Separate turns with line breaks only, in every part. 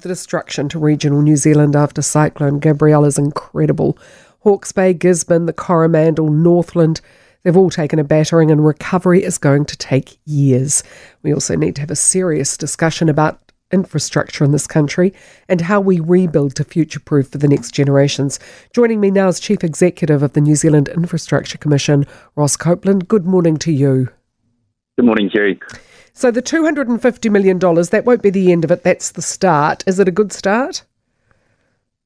The destruction to regional New Zealand after Cyclone Gabrielle is incredible. Hawke's Bay, Gisborne, the Coromandel, Northland, they've all taken a battering, and recovery is going to take years. We also need to have a serious discussion about infrastructure in this country and how we rebuild to future proof for the next generations. Joining me now is Chief Executive of the New Zealand Infrastructure Commission, Ross Copeland. Good morning to you.
Good morning, Jerry.
So the $250 million, that won't be the end of it, that's the start. Is it a good start?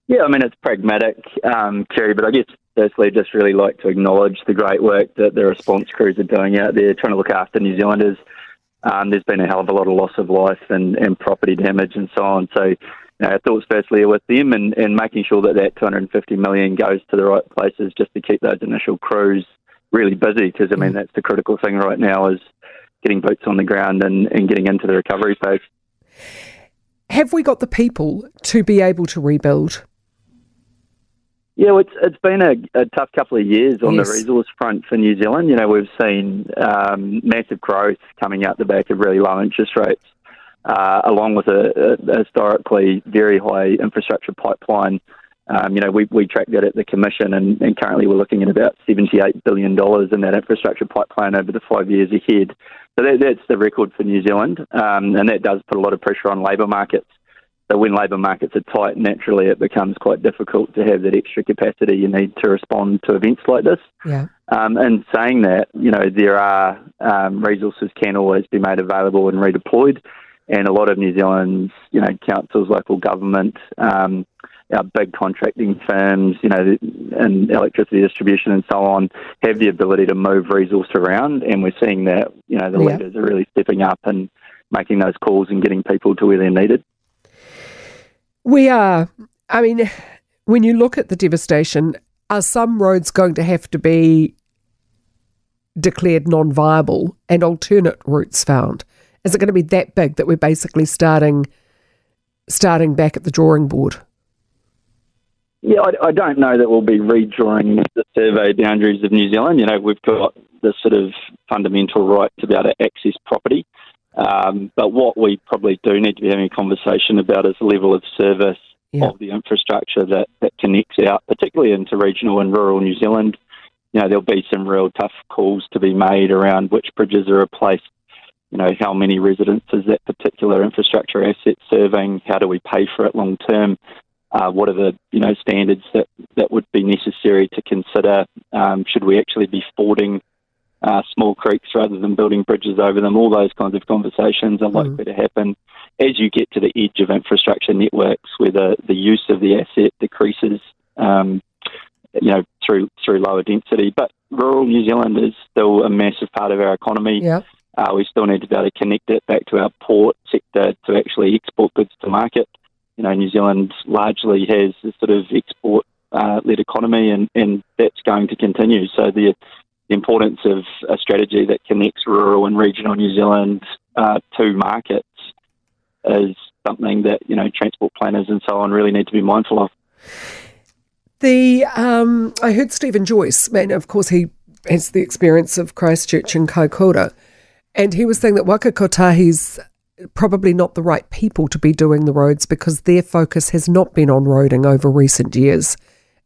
Yeah, I mean, it's pragmatic, um, Kerry, but I guess firstly, just really like to acknowledge the great work that the response crews are doing out there trying to look after New Zealanders. Um, there's been a hell of a lot of loss of life and, and property damage and so on. So, you know, thoughts firstly are with them and, and making sure that that 250 million goes to the right places just to keep those initial crews really busy because, I mean, mm. that's the critical thing right now is getting boots on the ground and, and getting into the recovery phase.
Have we got the people to be able to rebuild?
Yeah, well, it's it's been a, a, tough couple of years on yes. the resource front for New Zealand. You know, we've seen um, massive growth coming out the back of really low interest rates, uh, along with a, a, historically very high infrastructure pipeline um, you know, we, we track that at the Commission, and, and currently we're looking at about $78 billion in that infrastructure pipeline over the five years ahead. So that, that's the record for New Zealand, um, and that does put a lot of pressure on labour markets. So when labour markets are tight, naturally it becomes quite difficult to have that extra capacity you need to respond to events like this.
Yeah.
Um, and saying that, you know, there are um, resources can always be made available and redeployed, and a lot of New Zealand's, you know, councils, local government, um, our big contracting firms, you know, and electricity distribution and so on, have the ability to move resource around, and we're seeing that, you know, the yeah. leaders are really stepping up and making those calls and getting people to where they're needed.
We are. I mean, when you look at the devastation, are some roads going to have to be declared non viable and alternate routes found? Is it going to be that big that we're basically starting starting back at the drawing board?
Yeah, I, I, don't know that we'll be redrawing the survey boundaries of New Zealand. You know, we've got the sort of fundamental right to be able to access property. Um, but what we probably do need to be having a conversation about is the level of service yeah. of the infrastructure that, that connects out, particularly into regional and rural New Zealand. You know, there'll be some real tough calls to be made around which bridges are replaced. You know, how many residents is that particular infrastructure asset serving? How do we pay for it long term? Uh, what are the you know standards that, that would be necessary to consider? Um, should we actually be fording uh, small creeks rather than building bridges over them? All those kinds of conversations are likely mm. to happen as you get to the edge of infrastructure networks, where the, the use of the asset decreases. Um, you know, through through lower density, but rural New Zealand is still a massive part of our economy.
Yeah.
Uh, we still need to be able to connect it back to our port sector to actually export goods to market you know, New Zealand largely has a sort of export uh, led economy, and, and that's going to continue. So the, the importance of a strategy that connects rural and regional New Zealand uh, to markets is something that you know transport planners and so on really need to be mindful of.
The um, I heard Stephen Joyce, and of course he has the experience of Christchurch and Kaikoura, and he was saying that Waka Kotahi's probably not the right people to be doing the roads because their focus has not been on roading over recent years,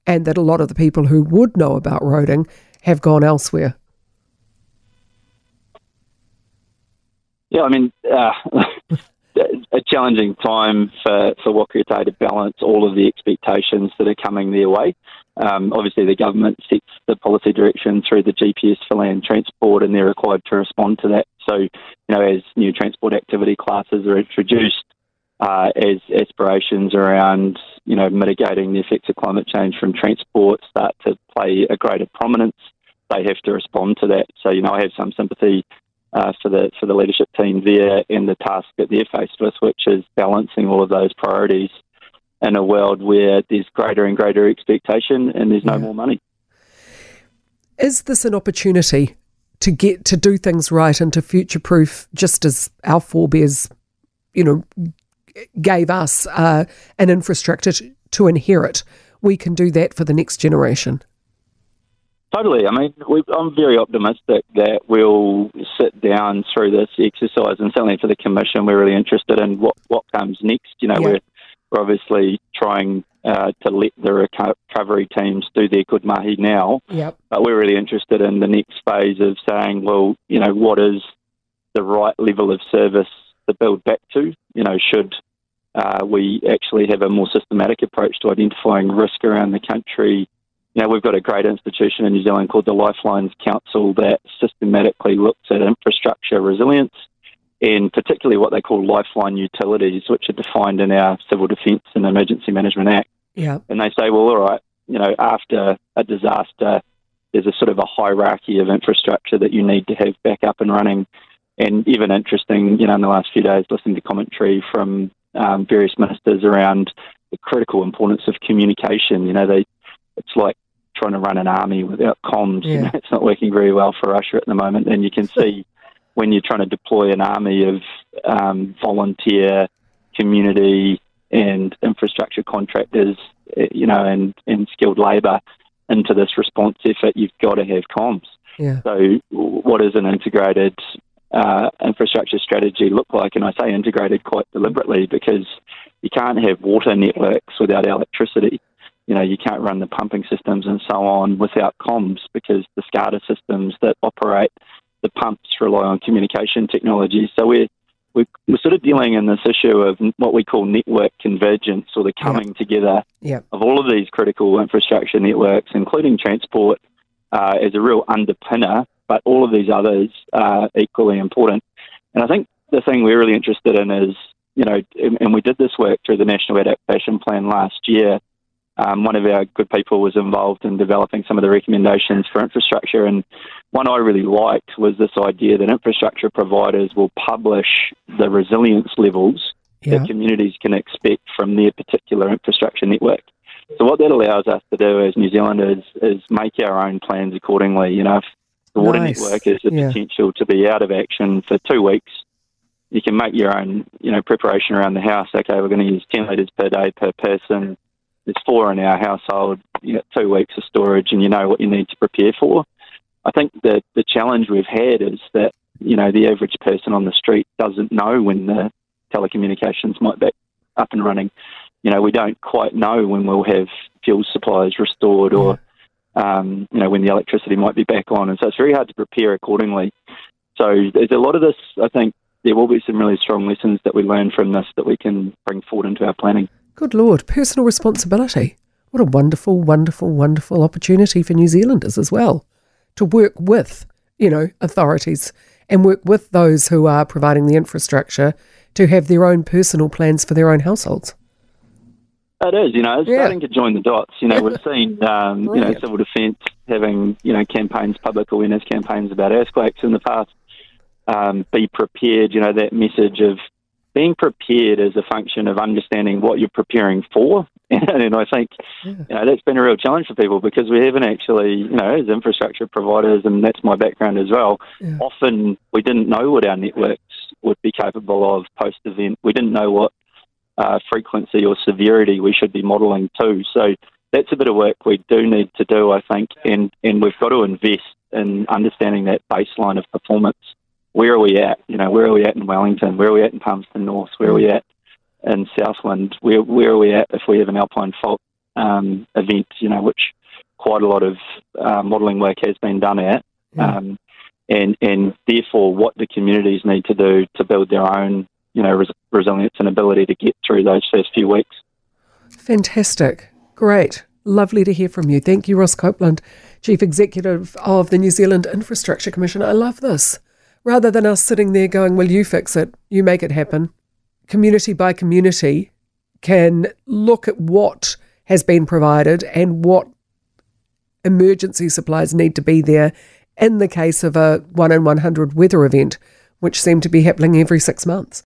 and that a lot of the people who would know about roading have gone elsewhere.
Yeah, I mean, uh, a challenging time for, for Kotahi to balance all of the expectations that are coming their way. Um, obviously, the government sets the policy direction through the GPS for land transport, and they're required to respond to that. So, you know, as new transport activity classes are introduced, uh, as aspirations around, you know, mitigating the effects of climate change from transport start to play a greater prominence, they have to respond to that. So, you know, I have some sympathy uh, for the for the leadership team there and the task that they're faced with, which is balancing all of those priorities in a world where there's greater and greater expectation and there's no yeah. more money.
Is this an opportunity to get to do things right and to future proof, just as our forebears, you know, gave us uh, an infrastructure to, to inherit? We can do that for the next generation.
Totally. I mean, we, I'm very optimistic that we'll sit down through this exercise, and certainly for the commission, we're really interested in what, what comes next. You know, yeah. we're we're obviously trying uh, to let the recovery teams do their good mahi now.
Yep.
But we're really interested in the next phase of saying, well, you know, what is the right level of service to build back to? You know, should uh, we actually have a more systematic approach to identifying risk around the country? You know, we've got a great institution in New Zealand called the Lifelines Council that systematically looks at infrastructure resilience and particularly what they call lifeline utilities, which are defined in our Civil Defence and Emergency Management Act.
Yeah.
And they say, well, all right, you know, after a disaster, there's a sort of a hierarchy of infrastructure that you need to have back up and running. And even interesting, you know, in the last few days, listening to commentary from um, various ministers around the critical importance of communication. You know, they it's like trying to run an army without comms.
Yeah.
You know, it's not working very well for Russia at the moment, and you can see when you're trying to deploy an army of um, volunteer, community, and infrastructure contractors, you know, and, and skilled labour into this response effort, you've got to have comms.
Yeah.
So, what does an integrated uh, infrastructure strategy look like? And I say integrated quite deliberately because you can't have water networks without electricity. You know, you can't run the pumping systems and so on without comms because the SCADA systems that operate the pumps rely on communication technology. So we're, we're, we're sort of dealing in this issue of what we call network convergence or the coming
yep.
together
yep.
of all of these critical infrastructure networks, including transport, uh, as a real underpinner, but all of these others are equally important. And I think the thing we're really interested in is, you know, and we did this work through the National Adaptation Plan last year, um, one of our good people was involved in developing some of the recommendations for infrastructure. And one I really liked was this idea that infrastructure providers will publish the resilience levels
yeah.
that communities can expect from their particular infrastructure network. So what that allows us to do as New Zealanders is make our own plans accordingly. You know, if the water
nice.
network has the
yeah.
potential to be out of action for two weeks, you can make your own, you know, preparation around the house. Okay, we're going to use 10 litres per day per person there's four in our household, you got two weeks of storage, and you know what you need to prepare for. I think that the challenge we've had is that you know the average person on the street doesn't know when the telecommunications might be up and running. You know, we don't quite know when we'll have fuel supplies restored or um, you know when the electricity might be back on, and so it's very hard to prepare accordingly. So there's a lot of this. I think there will be some really strong lessons that we learn from this that we can bring forward into our planning.
Good Lord, personal responsibility. What a wonderful, wonderful, wonderful opportunity for New Zealanders as well to work with, you know, authorities and work with those who are providing the infrastructure to have their own personal plans for their own households.
It is, you know, it's
Yeah.
starting to join the dots. You know, we've seen, um, you know, civil defence having, you know, campaigns, public awareness campaigns about earthquakes in the past. Um, be prepared, you know, that message of being prepared is a function of understanding what you're preparing for. And, I think
Yeah.
you know, that's been a real challenge for people because we haven't actually, you know, as infrastructure providers, and that's my background as well,
Yeah.
often we didn't know what our networks would be capable of post event. We didn't know what uh, frequency or severity we should be modelling to. So that's a bit of work we do need to do, I think, and, and we've got to invest in understanding that baseline of performance where are we at? You know, where are we at in Wellington? Where are we at in Palmerston North? Where are we at in Southland? Where where are we at if we have an alpine fault um, event? You know, which quite a lot of uh, modelling work has been done at,
Yeah.
um, and and therefore what the communities need to do to build their own you know res- resilience and ability to get through those first few weeks.
Fantastic. Great. Lovely to hear from you. Thank you, Ross Copeland, Chief Executive of the New Zealand Infrastructure Commission. I love this. Rather than us sitting there going, well, you fix it, you make it happen, community by community can look at what has been provided and what emergency supplies need to be there in the case of a 1 in 100 weather event, which seem to be happening every six months.